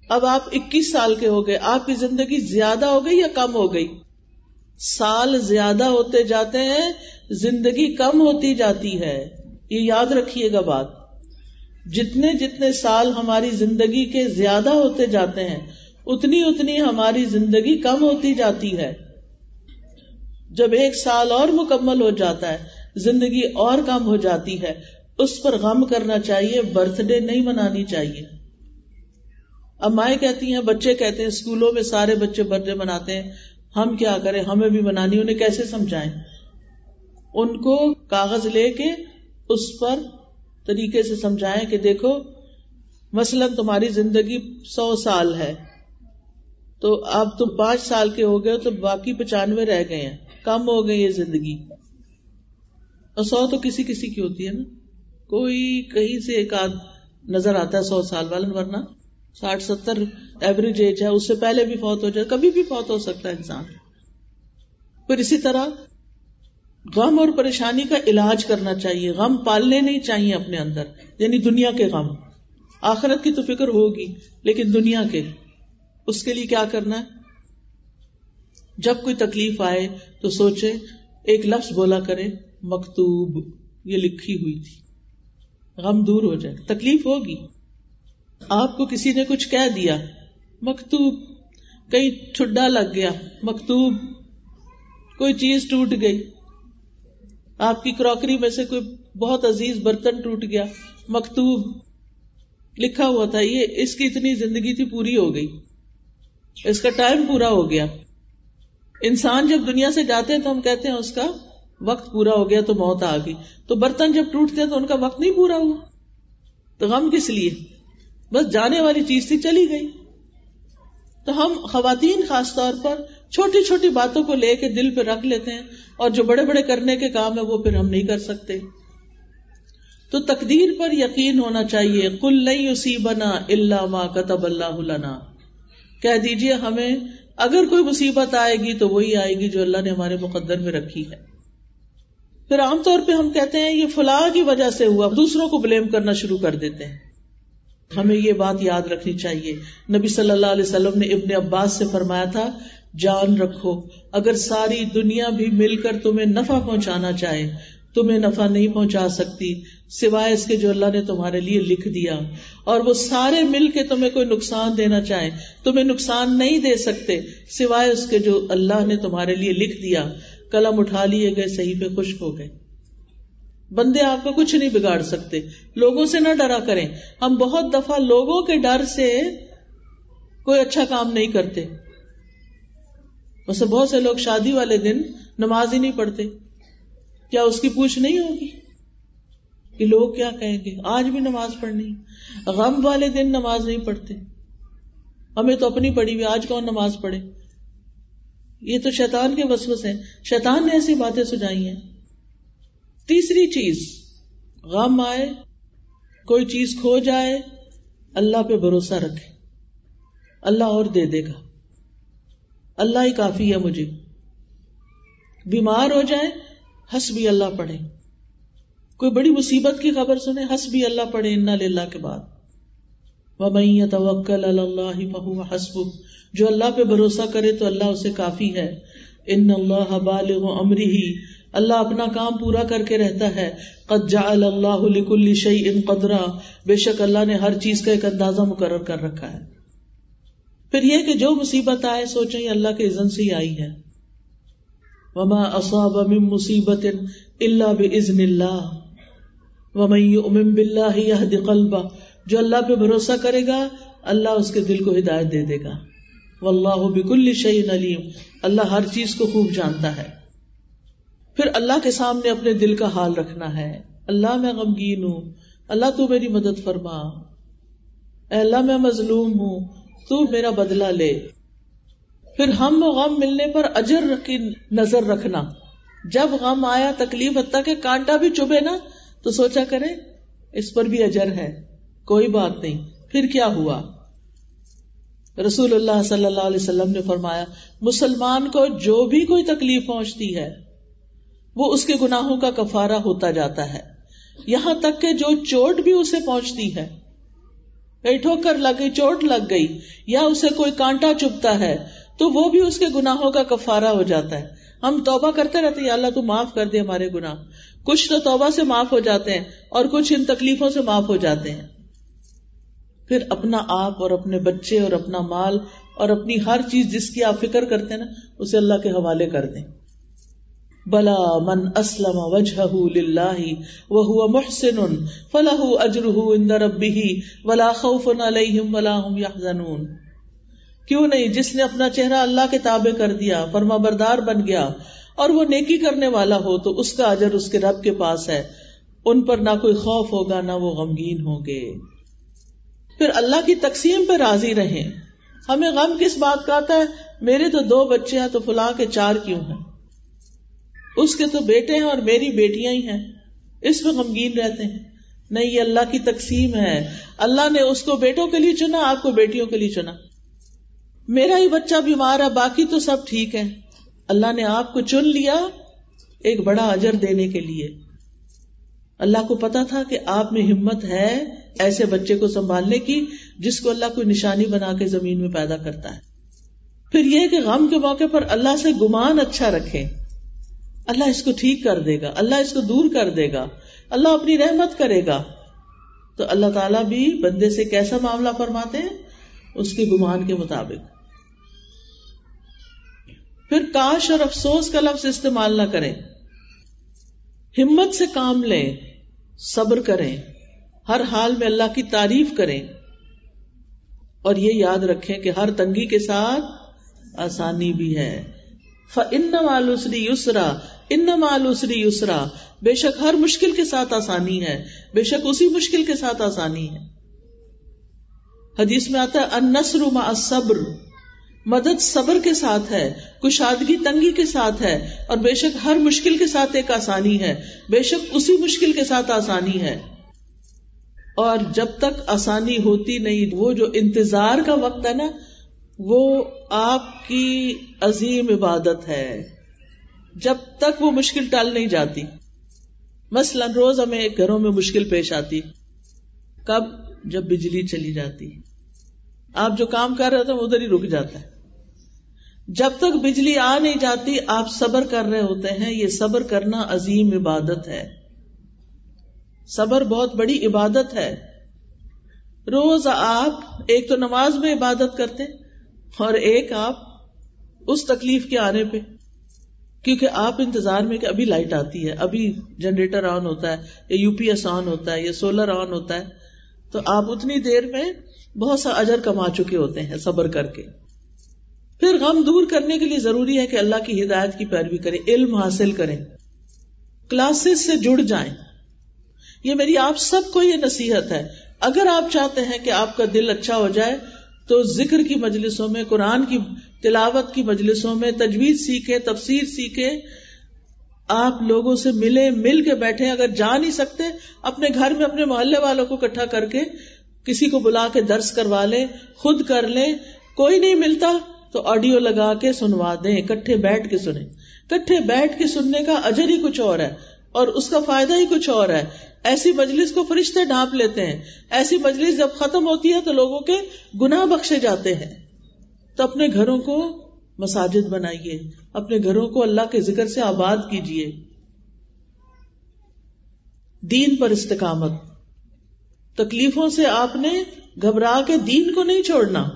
اب آپ اکیس سال کے ہو گئے، آپ کی زندگی زیادہ ہو گئی یا کم ہو گئی؟ سال زیادہ ہوتے جاتے ہیں، زندگی کم ہوتی جاتی ہے۔ یہ یاد رکھیے گا بات۔ جتنے جتنے سال ہماری زندگی کے زیادہ ہوتے جاتے ہیں، اتنی اتنی ہماری زندگی کم ہوتی جاتی ہے۔ جب ایک سال اور مکمل ہو جاتا ہے، زندگی اور کم ہو جاتی ہے، اس پر غم کرنا چاہیے، برتھ ڈے نہیں منانی چاہیے۔ اب مائیں کہتی ہیں، بچے کہتے ہیں اسکولوں میں سارے بچے برتھ ڈے مناتے ہیں۔ ہم کیا کریں؟ ہمیں بھی منانی انہیں کیسے سمجھائیں؟ ان کو کاغذ لے کے اس پر طریقے سے سمجھائیں کہ دیکھو، مثلاً تمہاری زندگی سو سال ہے، تو اب تم پانچ سال کے ہو گئے تو باقی پچانوے رہ گئے ہیں، کم ہو گئی یہ زندگی۔ اور سو تو کسی کسی کی ہوتی ہے نا۔ کوئی کہیں سے ایک آدھ نظر آتا ہے سو سال والا ورنہ ساٹھ ستر ایوریج ایج ہے، اس سے پہلے بھی فوت ہو جائے، کبھی بھی فوت ہو سکتا ہے انسان۔ پھر اسی طرح غم اور پریشانی کا علاج کرنا چاہیے۔ غم پالنے نہیں چاہیے اپنے اندر یعنی دنیا کے غم۔ آخرت کی تو فکر ہوگی، لیکن دنیا کے۔ اس کے لیے کیا کرنا ہے؟ جب کوئی تکلیف آئے تو سوچے، ایک لفظ بولا کرے، مکتوب، یہ لکھی ہوئی تھی۔ غم دور ہو جائے، تکلیف ہوگی۔ آپ کو کسی نے کچھ کہہ دیا مکتوب، کہیں چھڈا لگ گیا، مکتوب، کوئی چیز ٹوٹ گئی۔ آپ کی کراکری میں سے کوئی بہت عزیز برتن ٹوٹ گیا۔ مکتوب، لکھا ہوا تھا، یہ اس کی اتنی زندگی تھی، پوری ہو گئی۔ اس کا ٹائم پورا ہو گیا۔ انسان جب دنیا سے جاتے ہیں تو ہم کہتے ہیں، اس کا وقت پورا ہو گیا تو موت آ گئی۔ تو برتن جب ٹوٹتے ہیں تو ان کا وقت نہیں پورا ہوا۔ تو غم کس لیے؟ بس جانے والی چیز تھی، چلی گئی۔ تو ہم خواتین خاص طور پر چھوٹی چھوٹی باتوں کو لے کے دل پہ رکھ لیتے ہیں اور جو بڑے بڑے کرنے کے کام ہے وہ پھر ہم نہیں کر سکتے۔ تو تقدیر پر یقین ہونا چاہیے۔ کل نہیں اسی بنا اللہ ماں کتب اللہ لنا۔ کہہ دیجیے ہمیں اگر کوئی مصیبت آئے گی تو وہی آئے گی جو اللہ نے ہمارے مقدر میں رکھی ہے۔ پھر عام طور پہ ہم کہتے ہیں یہ فلاح کی وجہ سے ہوا۔ دوسروں کو بلیم کرنا شروع کر دیتے ہیں۔ ہمیں یہ بات یاد رکھنی چاہیے۔ نبی صلی اللہ علیہ وسلم نے ابن عباس سے فرمایا تھا، جان رکھو، اگر ساری دنیا بھی مل کر تمہیں نفع پہنچانا چاہے، تمہیں نفع نہیں پہنچا سکتی، سوائے اس کے جو اللہ نے تمہارے لیے لکھ دیا۔ اور وہ سارے مل کے تمہیں کوئی نقصان دینا چاہے، تمہیں نقصان نہیں دے سکتے، سوائے اس کے جو اللہ نے تمہارے لیے لکھ دیا۔ قلم اٹھا لیے گئے صحیح پہ خشک ہو گئے۔ بندے آپ کا کچھ نہیں بگاڑ سکتے۔ لوگوں سے نہ ڈرا کریں۔ ہم بہت دفعہ لوگوں کے ڈر سے کوئی اچھا کام نہیں کرتے۔ ویسے بہت سے لوگ شادی والے دن نماز ہی نہیں پڑھتے۔ کیا اس کی پوچھ نہیں ہوگی کہ لوگ کیا کہیں گے؟ آج بھی نماز پڑھنی۔ غم والے دن نماز نہیں پڑھتے۔ ہمیں تو اپنی پڑھی ہوئی آج کون نماز پڑھے؟ یہ تو شیطان کے وسوس ہیں۔ شیطان نے ایسی باتیں سجائی ہیں۔ تیسری چیز، غم آئے، کوئی چیز کھو جائے، اللہ پہ بھروسہ رکھے۔ اللہ اور دے دے گا۔ اللہ ہی کافی ہے مجھے۔ بیمار ہو جائے ہس بھی اللہ پڑھے۔ کوئی بڑی مصیبت کی خبر سنے ہس بھی اللہ پڑھے۔ ان اللہ کے بعد۔ توکل اللہ حسب جو اللہ پہ بھروسہ کرے تو اللہ اسے کافی ہے۔ ان اللہ بالغ امری ہی اللہ اپنا کام پورا کر کے رہتا ہے۔ قد جعل اللہ لکل شیء قدرا۔ بے شک اللہ نے ہر چیز کا ایک اندازہ مقرر کر رکھا ہے۔ پھر یہ کہ جو مصیبت آئے، سوچیں یہ اللہ کے اذن سے ہی آئی ہے۔ وما اصاب من مصیبت الا باذن اللہ ومن یؤمن باللہ یهد قلبہ جو اللہ پہ بھروسہ کرے گا، اللہ اس کے دل کو ہدایت دے دے گا۔ واللہ بكل شیء علیم۔ اللہ ہر چیز کو خوب جانتا ہے۔ پھر اللہ کے سامنے اپنے دل کا حال رکھنا ہے۔ اللہ میں غمگین ہوں۔ اللہ تو میری مدد فرما۔ اے اللہ میں مظلوم ہوں۔ تو میرا بدلا لے۔ پھر ہم و غم ملنے پر اجر کی نظر رکھنا۔ جب غم آیا، تکلیف حتیٰ کہ کانٹا بھی چبے نا، تو سوچا کرے اس پر بھی اجر ہے۔ کوئی بات نہیں۔ پھر کیا ہوا؟ رسول اللہ صلی اللہ علیہ وسلم نے فرمایا، مسلمان کو جو بھی کوئی تکلیف پہنچتی ہے وہ اس کے گناہوں کا کفارا ہوتا جاتا ہے۔ یہاں تک کہ جو چوٹ بھی اسے پہنچتی ہے۔ کئی ٹھوکر لگ گئی چوٹ لگ گئی یا اسے کوئی کانٹا چپتا ہے، تو وہ بھی اس کے گناہوں کا کفارا ہو جاتا ہے۔ ہم توبہ کرتے رہتے ہیں اللہ تو معاف کر دے ہمارے گناہ۔ کچھ تو توبہ سے معاف ہو جاتے ہیں اور کچھ ان تکلیفوں سے معاف ہو جاتے ہیں۔ پھر اپنا آپ اور اپنے بچے اور اپنا مال اور اپنی ہر چیز جس کی آپ فکر کرتے ہیں نا، اسے اللہ کے حوالے کر دیں۔ بلا من اسلم وجہ وہ محسن فلاح اجر ولا خوف علیہم ولا هم يحزنون کیوں نہیں جس نے اپنا چہرہ اللہ کے تابع کر دیا، فرما بردار بن گیا، اور وہ نیکی کرنے والا ہو تو اس کا اجر اس کے رب کے پاس ہے۔ ان پر نہ کوئی خوف ہوگا، نہ وہ غمگین ہوں گے۔ پھر اللہ کی تقسیم پہ راضی رہیں۔ ہمیں غم کس بات کا آتا ہے؟ میرے تو دو بچے ہیں تو فلاں کے چار کیوں ہیں؟ اس کے تو بیٹے ہیں اور میری بیٹیاں ہی ہیں۔ اس میں غمگین رہتے ہیں۔ نہیں، یہ اللہ کی تقسیم ہے۔ اللہ نے اس کو بیٹوں کے لیے چنا، آپ کو بیٹیوں کے لیے چنا۔ میرا ہی بچہ بیمار ہے، باقی تو سب ٹھیک ہے اللہ نے آپ کو چن لیا ایک بڑا اجر دینے کے لیے۔ اللہ کو پتا تھا کہ آپ میں ہمت ہے ایسے بچے کو سنبھالنے کی، جس کو اللہ کوئی نشانی بنا کے زمین میں پیدا کرتا ہے۔ پھر یہ کہ غم کے موقع پر اللہ سے گمان اچھا رکھے اللہ اس کو ٹھیک کر دے گا، اللہ اس کو دور کر دے گا، اللہ اپنی رحمت کرے گا۔ تو اللہ تعالیٰ بھی بندے سے کیسا معاملہ فرماتے ہیں؟ اس کے گمان کے مطابق۔ پھر کاش اور افسوس کا لفظ استعمال نہ کریں۔ ہمت سے کام لیں، صبر کریں، ہر حال میں اللہ کی تعریف کریں۔ اور یہ یاد رکھیں کہ ہر تنگی کے ساتھ آسانی بھی ہے۔ ان مالوسری یسرا ان مالوسری یسرا بے شک ہر مشکل کے ساتھ آسانی ہے، بے شک اسی مشکل کے ساتھ آسانی ہے۔ حدیث میں آتا ہے انسر ما صبر مدد صبر کے ساتھ ہے، کشادگی تنگی کے ساتھ ہے، اور بے شک ہر مشکل کے ساتھ ایک آسانی ہے۔ بے شک اسی مشکل کے ساتھ آسانی ہے۔ اور جب تک آسانی ہوتی نہیں، وہ جو انتظار کا وقت ہے نا وہ آپ کی عظیم عبادت ہے۔ جب تک وہ مشکل ٹال نہیں جاتی۔ مثلاً روز ہمیں گھروں میں مشکل پیش آتی۔ کب؟ جب بجلی چلی جاتی۔ آپ جو کام کر رہے ہوتے ہیں ادھر ہی رک جاتا ہے۔ جب تک بجلی آ نہیں جاتی، آپ صبر کر رہے ہوتے ہیں۔ یہ صبر کرنا عظیم عبادت ہے۔ صبر بہت بڑی عبادت ہے۔ روز آپ ایک تو نماز میں عبادت کرتے اور ایک آپ اس تکلیف کے آنے پہ، کیونکہ آپ انتظار میں کہ ابھی لائٹ آتی ہے، ابھی جنریٹر آن ہوتا ہے، یا یو پی ایس آن ہوتا ہے، یا سولر آن ہوتا ہے، تو آپ اتنی دیر میں بہت سا اجر کما چکے ہوتے ہیں صبر کر کے۔ پھر غم دور کرنے کے لیے ضروری ہے کہ اللہ کی ہدایت کی پیروی کریں، علم حاصل کریں۔ کلاسز سے جڑ جائیں۔ یہ میری آپ سب کو یہ نصیحت ہے۔ اگر آپ چاہتے ہیں کہ آپ کا دل اچھا ہو جائے تو ذکر کی مجلسوں میں، قرآن کی تلاوت کی مجلسوں میں تجویز سیکھے، تفسیر سیکھے، آپ لوگوں سے ملے، مل کے بیٹھے، اگر جا نہیں سکتے، اپنے گھر میں اپنے محلے والوں کو اکٹھا کر کے کسی کو بلا کے درس کروا لیں، خود کر لیں، کوئی نہیں ملتا، تو آڈیو لگا کے سنوا دیں کٹھے بیٹھ کے سنیں۔ کٹھے بیٹھ کے سننے کا اجر ہی کچھ اور ہے۔ اور اس کا فائدہ ہی کچھ اور ہے۔ ایسی مجلس کو فرشتے ڈھانپ لیتے ہیں۔ ایسی مجلس جب ختم ہوتی ہے تو لوگوں کے گناہ بخشے جاتے ہیں۔ تو اپنے گھروں کو مساجد بنائیے۔ اپنے گھروں کو اللہ کے ذکر سے آباد کیجیے۔ دین پر استقامت۔ تکلیفوں سے آپ نے گھبرا کے دین کو نہیں چھوڑنا۔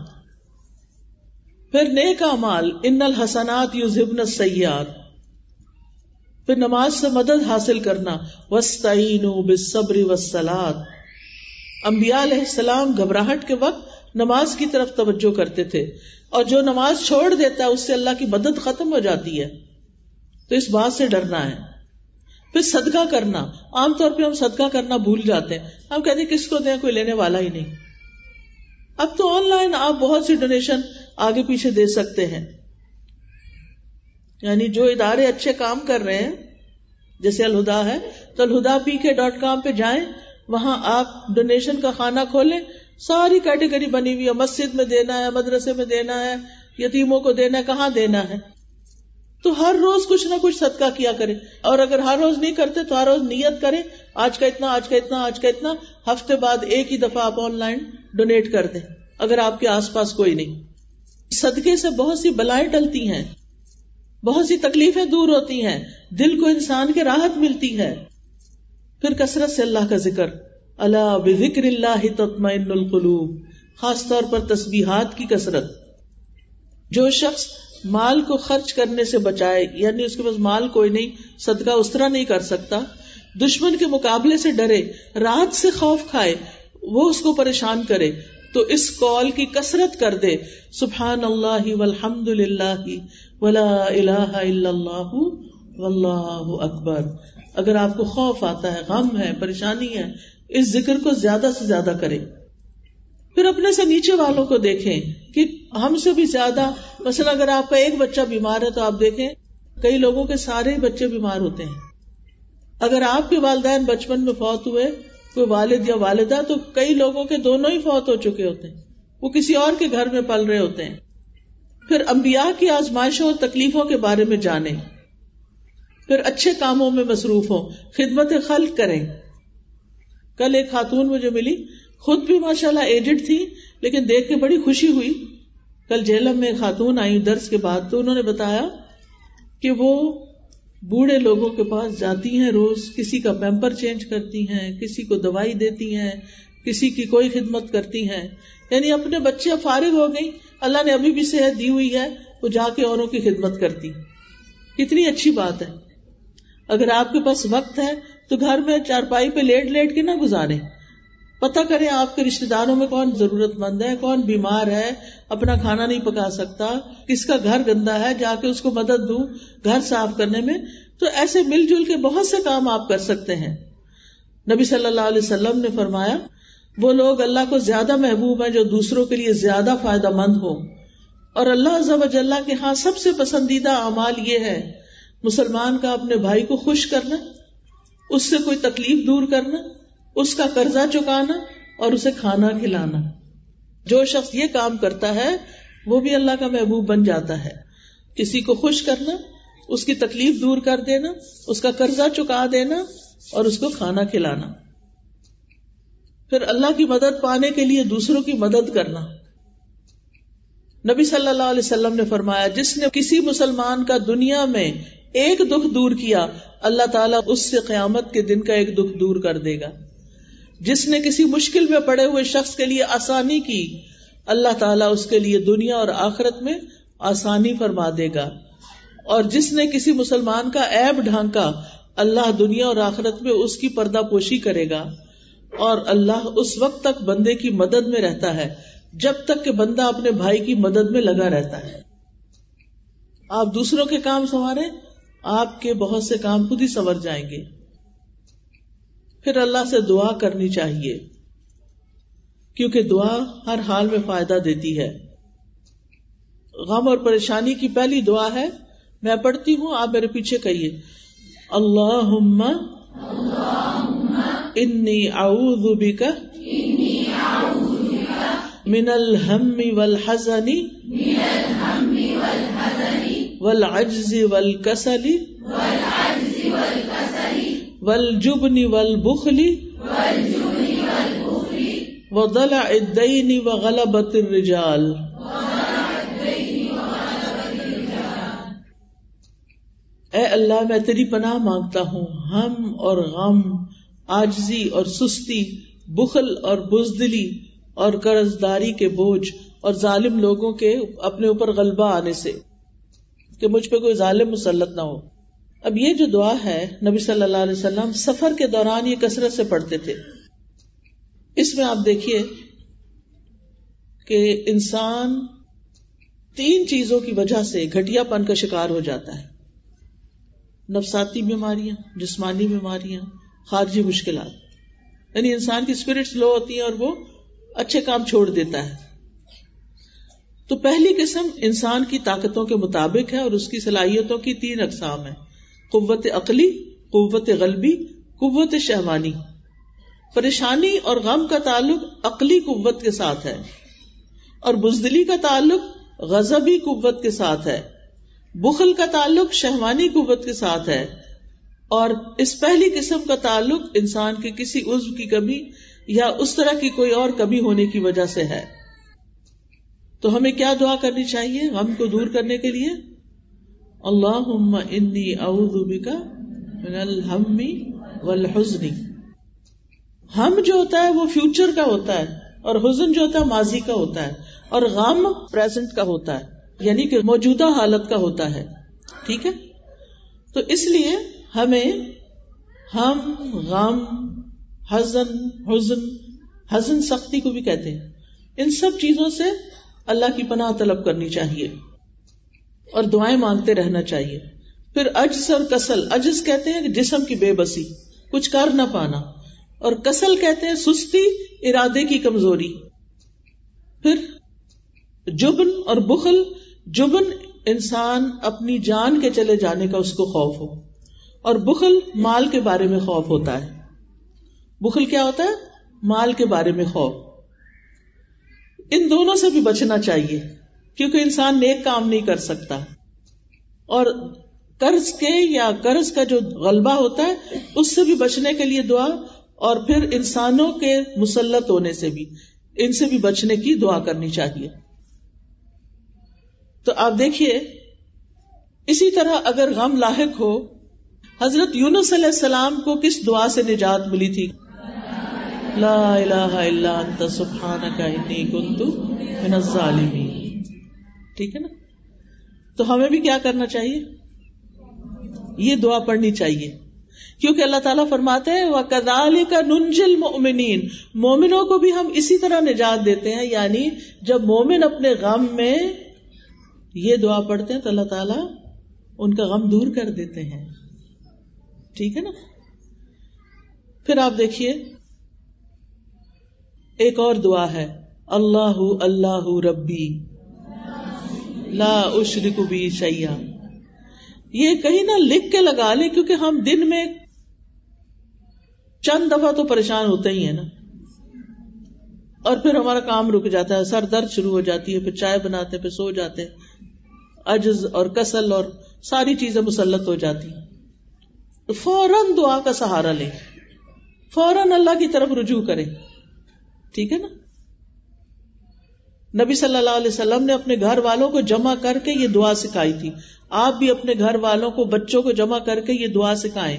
پھر نیک مال ان الحسنات یو ذبن سیاد پھر نماز سے مدد حاصل کرنا۔ وسطین بصبر وسلاد امبیا علیہ السلام گھبراہٹ کے وقت نماز کی طرف توجہ کرتے تھے۔ اور جو نماز چھوڑ دیتا ہے، اس سے اللہ کی مدد ختم ہو جاتی ہے۔ تو اس بات سے ڈرنا ہے۔ پھر صدقہ کرنا۔ عام طور پہ ہم صدقہ کرنا بھول جاتے ہیں۔ ہم کہتے ہیں، کس کو دیں؟ کوئی لینے والا ہی نہیں۔ اب تو آن لائن آپ بہت سی ڈونیشن آگے پیچھے دے سکتے ہیں۔ یعنی جو ادارے اچھے کام کر رہے ہیں، جیسے الہدا ہے، تو الہدا پی کے ڈاٹ کام پہ جائیں، وہاں آپ ڈونیشن کا خانہ کھولیں، ساری کیٹیگری بنی ہوئی ہے، مسجد میں دینا ہے، مدرسے میں دینا ہے، یتیموں کو دینا ہے، کہاں دینا ہے؟ تو ہر روز کچھ نہ کچھ صدقہ کیا کرے اور اگر ہر روز نہیں کرتے، تو ہر روز نیت کرے آج کا اتنا، آج کا اتنا، آج کا اتنا، ہفتے بعد ایک ہی دفعہ آپ آن لائن ڈونیٹ کر دیں، اگر آپ کے آس پاس کوئی نہیں۔ صدقے سے بہت سی بلائیں ٹلتی ہیں۔ بہت سی تکلیفیں دور ہوتی ہیں۔ دل کو انسان کے راحت ملتی ہے۔ پھر کثرت سے اللہ کا ذکر۔ اللہ بکر اللہ تطمئن القلوب۔ خاص طور پر تسبیحات کی کثرت۔ جو شخص مال کو خرچ کرنے سے بچائے یعنی اس کے پاس مال کوئی نہیں، صدقہ اس طرح نہیں کر سکتا، دشمن کے مقابلے سے ڈرے رات سے خوف کھائے، وہ اس کو پریشان کرے۔ تو اس کال کی کثرت کر دے۔ سبحان اللہ والحمد للہ ولا الہ الا اللہ واللہ اکبر۔ اگر آپ کو خوف آتا ہے، غم ہے، پریشانی ہے، اس ذکر کو زیادہ سے زیادہ کرے پھر اپنے سے نیچے والوں کو دیکھیں کہ ہم سے بھی زیادہ، مثلا اگر آپ کا ایک بچہ بیمار ہے تو آپ دیکھیں، کئی لوگوں کے سارے بچے بیمار ہوتے ہیں۔ اگر آپ کے والدین بچپن میں فوت ہوئے کوئی والد یا والدہ تو کئی لوگوں کے دونوں ہی فوت ہو چکے ہوتے ہیں۔ وہ کسی اور کے گھر میں پل رہے ہوتے ہیں۔ پھر امبیا کی آزمائشوں اور تکلیفوں کے بارے میں جانیں۔ پھر اچھے کاموں میں مصروف ہو خدمت خلق کریں۔ کل ایک خاتون مجھے ملی۔ خود بھی ماشاء اللہ ایجڈ تھی، لیکن دیکھ کے بڑی خوشی ہوئی۔ کل جیلم میں خاتون آئی درس کے بعد، تو انہوں نے بتایا کہ وہ بوڑھے لوگوں کے پاس جاتی ہیں روز، کسی کا پیمپر چینج کرتی ہیں، کسی کو دوائی دیتی ہیں، کسی کی کوئی خدمت کرتی ہیں۔ یعنی اپنے بچے فارغ ہو گئی اللہ نے ابھی بھی صحت دی ہوئی ہے، وہ جا کے اوروں کی خدمت کرتی۔ کتنی اچھی بات ہے۔ اگر آپ کے پاس وقت ہے، تو گھر میں چارپائی پہ لیٹ لیٹ کے نہ گزارے پتا کریں آپ کے رشتے داروں میں کون ضرورت مند ہے، کون بیمار ہے اپنا کھانا نہیں پکا سکتا، کس کا گھر گندا ہے، جا کے اس کو مدد دوں گھر صاف کرنے میں، تو ایسے مل جل کے بہت سے کام آپ کر سکتے ہیں۔ نبی صلی اللہ علیہ وسلم نے فرمایا، وہ لوگ اللہ کو زیادہ محبوب ہیں جو دوسروں کے لیے زیادہ فائدہ مند ہو اور اللہ اللہ کے ہاں سب سے پسندیدہ اعمال یہ ہے، مسلمان کا اپنے بھائی کو خوش کرنا، اس سے کوئی تکلیف دور کرنا، اس کا قرضہ چکانا اور اسے کھانا کھلانا۔ جو شخص یہ کام کرتا ہے، وہ بھی اللہ کا محبوب بن جاتا ہے۔ کسی کو خوش کرنا، اس کی تکلیف دور کر دینا، اس کا قرضہ چکا دینا اور اس کو کھانا کھلانا۔ پھر اللہ کی مدد پانے کے لیے دوسروں کی مدد کرنا۔ نبی صلی اللہ علیہ وسلم نے فرمایا، جس نے کسی مسلمان کا دنیا میں ایک دکھ دور کیا، اللہ تعالیٰ اس سے قیامت کے دن کا ایک دکھ دور کر دے گا۔ جس نے کسی مشکل میں پڑے ہوئے شخص کے لیے آسانی کی، اللہ تعالیٰ اس کے لیے دنیا اور آخرت میں آسانی فرما دے گا۔ اور جس نے کسی مسلمان کا ایب ڈھانکا، اللہ دنیا اور آخرت میں اس کی پردہ پوشی کرے گا۔ اور اللہ اس وقت تک بندے کی مدد میں رہتا ہے، جب تک کہ بندہ اپنے بھائی کی مدد میں لگا رہتا ہے۔ آپ دوسروں کے کام سنوارے آپ کے بہت سے کام خود ہی سنور جائیں گے۔ پھر اللہ سے دعا کرنی چاہیے، کیونکہ دعا ہر حال میں فائدہ دیتی ہے۔ غم اور پریشانی کی پہلی دعا ہے، میں پڑھتی ہوں، آپ میرے پیچھے کہیے۔ اللہ انی اعوذ بک من الہم والحزن، والعجز والکسل والجبن والبخل وضلع الدين وغلبة الرجال اے اللہ، میں تیری پناہ مانگتا ہوں۔ ہم اور غم آجزی اور سستی، بخل اور بزدلی اور قرض داری کے بوجھ اور ظالم لوگوں کے اپنے اوپر غلبہ آنے سے، کہ مجھ پہ کوئی ظالم مسلط نہ ہو۔ اب یہ جو دعا ہے نبی صلی اللہ علیہ وسلم سفر کے دوران یہ کثرت سے پڑھتے تھے۔ اس میں آپ دیکھیے کہ انسان تین چیزوں کی وجہ سے گٹیا پن کا شکار ہو جاتا ہے۔ نفساتی بیماریاں، جسمانی بیماریاں، خارجی مشکلات۔ یعنی انسان کی اسپرٹ سلو ہوتی ہیں اور وہ اچھے کام چھوڑ دیتا ہے۔ تو پہلی قسم انسان کی طاقتوں کے مطابق ہے اور اس کی صلاحیتوں کی تین اقسام ہے قوت عقلی، قوت غلبی، قوت شہوانی۔ پریشانی اور غم کا تعلق عقلی قوت کے ساتھ ہے اور بزدلی کا تعلق غزبی قوت کے ساتھ ہے۔ بخل کا تعلق شہوانی قوت کے ساتھ ہے۔ اور اس پہلی قسم کا تعلق انسان کے کسی عزو کی کمی یا اس طرح کی کوئی اور کمی ہونے کی وجہ سے ہے۔ تو ہمیں کیا دعا کرنی چاہیے غم کو دور کرنے کے لیے؟ اللہ انی اعوذ بک من الہم والحزن. ہم جو ہوتا ہے وہ فیوچر کا ہوتا ہے اور حزن جو ہوتا ہے ماضی کا ہوتا ہے اور غم پریزنٹ کا ہوتا ہے یعنی کہ موجودہ حالت کا ہوتا ہے۔ ٹھیک ہے؟ تو اس لیے ہمیں ہم، غم، حزن حزن حزن سختی کو بھی کہتے ہیں۔ ان سب چیزوں سے اللہ کی پناہ طلب کرنی چاہیے۔ اور دعائیں مانگتے رہنا چاہیے۔ پھر اجز اور کسل، اجز کہتے ہیں جسم کی بے بسی، کچھ کر نہ پانا۔ اور کسل کہتے ہیں سستی، ارادے کی کمزوری۔ پھر جبن اور بخل، جبن انسان اپنی جان کے چلے جانے کا اس کو خوف ہو۔ اور بخل مال کے بارے میں خوف ہوتا ہے۔ بخل کیا ہوتا ہے؟ مال کے بارے میں خوف۔ ان دونوں سے بھی بچنا چاہیے۔ کیونکہ انسان نیک کام نہیں کر سکتا۔ اور قرض کے یا قرض کا جو غلبہ ہوتا ہے، اس سے بھی بچنے کے لیے دعا، اور پھر انسانوں کے مسلط ہونے سے بھی، ان سے بھی بچنے کی دعا کرنی چاہیے۔ تو آپ دیکھیے، اسی طرح اگر غم لاحق ہو، حضرت یونس علیہ السلام کو کس دعا سے نجات ملی تھی؟ لا الہ الا انت سبحانک انی کنت من الظالمین۔ ٹھیک ہے نا؟ تو ہمیں بھی کیا کرنا چاہیے؟ یہ دعا پڑھنی چاہیے۔ کیونکہ اللہ تعالیٰ فرماتے ہیں وہ کدال کا ننجل مومنین مومنوں کو بھی ہم اسی طرح نجات دیتے ہیں یعنی جب مومن اپنے غم میں یہ دعا پڑھتے ہیں، تو اللہ تعالیٰ ان کا غم دور کر دیتے ہیں۔ ٹھیک ہے نا؟ پھر آپ دیکھیے، ایک اور دعا ہے، اللہ اللہ ربی۔ لا اشرک بھی شیا یہ کہیں نہ لکھ کے لگا لے کیونکہ ہم دن میں چند دفعہ تو پریشان ہوتے ہی ہیں نا۔ اور پھر ہمارا کام رک جاتا ہے، سر درد شروع ہو جاتی ہے، پھر چائے بناتے پھر سو جاتے اجز اور کسل اور ساری چیزیں مسلط ہو جاتی ہیں۔ فوراً دعا کا سہارا لے فوراً اللہ کی طرف رجوع کرے ٹھیک ہے نا؟ نبی صلی اللہ علیہ وسلم نے اپنے گھر والوں کو جمع کر کے یہ دعا سکھائی تھی۔ آپ بھی اپنے گھر والوں کو، بچوں کو جمع کر کے یہ دعا سکھائیں۔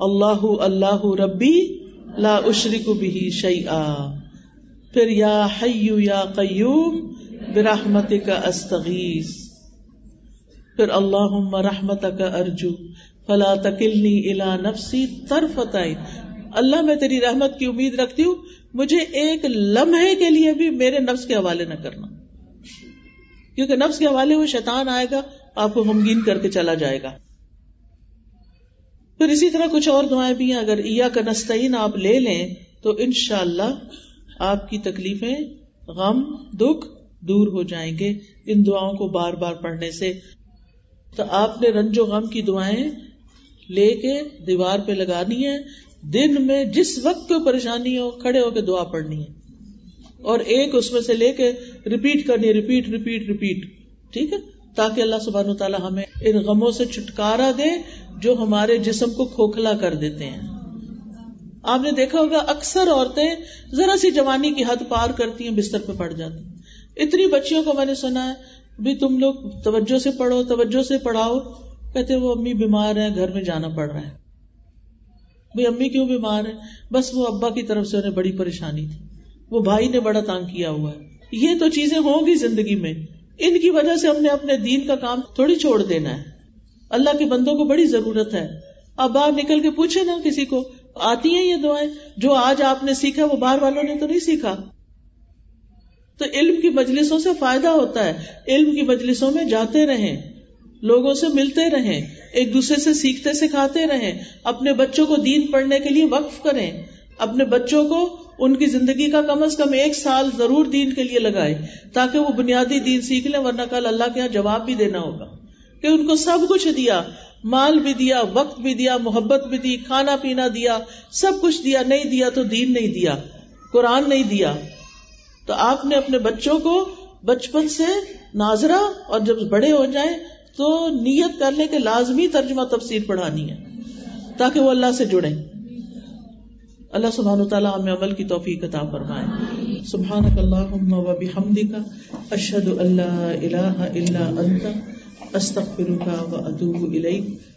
اللہ اللہ ربی لا اشرک بھی شعی پھر یا حیو یا قیوم برحمت کا استغیث۔ پھر اللہ رحمت کا ارجو۔ فلا تکلنی الا نفسی طرفت اللہ میں تیری رحمت کی امید رکھتی ہوں، مجھے ایک لمحے کے لیے بھی میرے نفس کے حوالے نہ کرنا۔ کیونکہ نفس کے حوالے وہ شیطان آئے گا، آپ کو غمگین کر کے چلا جائے گا۔ پھر اسی طرح کچھ اور دعائیں بھی ہیں۔ اگر ایا کا نستعین آپ لے لیں، تو ان شاء اللہ آپ کی تکلیفیں غم، دکھ دور ہو جائیں گے۔ ان دعاؤں کو بار بار پڑھنے سے۔ تو آپ نے رنج و غم کی دعائیں لے کے دیوار پہ لگانی ہے دن میں جس وقت کو پریشانی ہو، کھڑے ہو کے دعا پڑھنی ہے۔ اور ایک اس میں سے لے کے ریپیٹ کرنی ہے ریپیٹ ریپیٹ ریپیٹ ٹھیک ہے؟ تاکہ اللہ سبحان تعالیٰ ہمیں ان غموں سے چھٹکارا دے جو ہمارے جسم کو کھوکھلا کر دیتے ہیں۔ آپ نے دیکھا ہوگا، اکثر عورتیں ذرا سی جوانی کی حد پار کرتی ہیں، بستر پہ پڑ جاتی اتنی بچیوں کو میں نے سنا ہے، بھی تم لوگ توجہ سے پڑھو، توجہ سے پڑھاؤ۔ کہتے وہ امی بیمار ہیں، گھر میں جانا پڑ رہا ہے۔ بھائی امی کیوں بیمار ہے بس وہ ابا کی طرف سے انہیں بڑی پریشانی تھی۔ وہ بھائی نے بڑا تانگ کیا ہوا ہے۔ یہ تو چیزیں ہوں گی زندگی میں۔ ان کی وجہ سے ہم نے اپنے دین کا کام تھوڑی چھوڑ دینا ہے۔ اللہ کے بندوں کو بڑی ضرورت ہے۔ اب باہر نکل کے پوچھے نا کسی کو، آتی ہیں یہ دعائیں؟ جو آج آپ نے سیکھا، وہ باہر والوں نے تو نہیں سیکھا؟ تو علم کی مجلسوں سے فائدہ ہوتا ہے۔ علم کی مجلسوں میں جاتے رہیں۔ لوگوں سے ملتے رہیں۔ ایک دوسرے سے سیکھتے سکھاتے رہیں، اپنے بچوں کو دین پڑھنے کے لیے وقف کریں۔ اپنے بچوں کو ان کی زندگی کا کم از کم ایک سال ضرور دین کے لیے لگائے تاکہ وہ بنیادی دین سیکھ لیں، ورنہ کل اللہ کے یہاں جواب بھی دینا ہوگا۔ کہ ان کو سب کچھ دیا، مال بھی دیا، وقت بھی دیا، محبت بھی دی، کھانا پینا دیا، سب کچھ دیا، نہیں دیا تو دین نہیں دیا، قرآن نہیں دیا۔ تو آپ نے اپنے بچوں کو بچپن سے ناظرہ اور جب بڑے ہو جائیں تو نیت کرنے کے لازمی ترجمہ تفسیر پڑھانی ہے، تاکہ وہ اللہ سے جڑے اللہ سبحان و تعالیٰ ہمیں عمل کی توفیق عطا فرمائے۔ سبحان اللہم و بحمدک، اشہد اللہ الہ الا انت، استغفرک و اتوب الیک۔